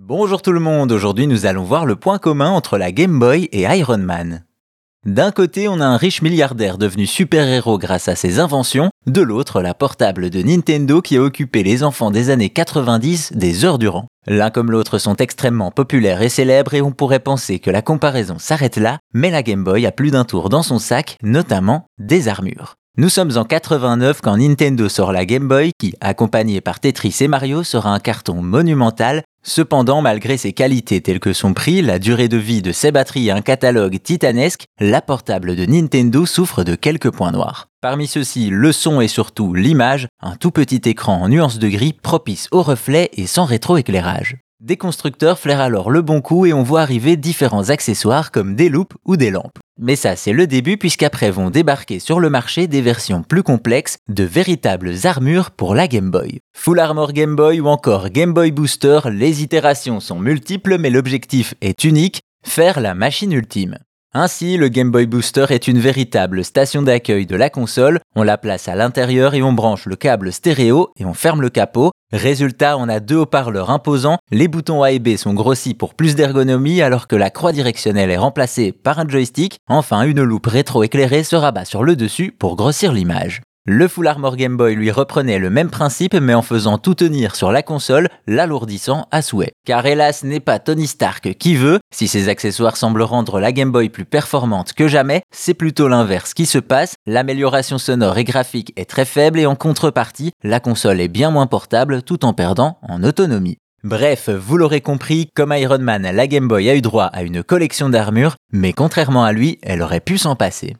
Bonjour tout le monde, aujourd'hui nous allons voir le point commun entre la Game Boy et Iron Man. D'un côté, on a un riche milliardaire devenu super-héros grâce à ses inventions, de l'autre, la portable de Nintendo qui a occupé les enfants des années 90 des heures durant. L'un comme l'autre sont extrêmement populaires et célèbres et on pourrait penser que la comparaison s'arrête là, mais la Game Boy a plus d'un tour dans son sac, notamment des armures. Nous sommes en 89 quand Nintendo sort la Game Boy qui, accompagnée par Tetris et Mario, sera un carton monumental. Cependant, malgré ses qualités telles que son prix, la durée de vie de ses batteries et un catalogue titanesque, la portable de Nintendo souffre de quelques points noirs. Parmi ceux-ci, le son et surtout l'image, un tout petit écran en nuances de gris propice aux reflets et sans rétroéclairage. Des constructeurs flairent alors le bon coup et on voit arriver différents accessoires comme des loupes ou des lampes. Mais ça c'est le début puisqu'après vont débarquer sur le marché des versions plus complexes de véritables armures pour la Game Boy. Full Armor Game Boy ou encore Game Boy Booster, les itérations sont multiples mais l'objectif est unique, faire la machine ultime. Ainsi, le Game Boy Booster est une véritable station d'accueil de la console, on la place à l'intérieur et on branche le câble stéréo et on ferme le capot. Résultat, on a deux haut-parleurs imposants, les boutons A et B sont grossis pour plus d'ergonomie alors que la croix directionnelle est remplacée par un joystick, enfin une loupe rétro-éclairée se rabat sur le dessus pour grossir l'image. Le Full Armor Game Boy lui reprenait le même principe mais en faisant tout tenir sur la console, l'alourdissant à souhait. Car hélas n'est pas Tony Stark qui veut, si ses accessoires semblent rendre la Game Boy plus performante que jamais, c'est plutôt l'inverse qui se passe, l'amélioration sonore et graphique est très faible et en contrepartie, la console est bien moins portable tout en perdant en autonomie. Bref, vous l'aurez compris, comme Iron Man, la Game Boy a eu droit à une collection d'armures, mais contrairement à lui, elle aurait pu s'en passer.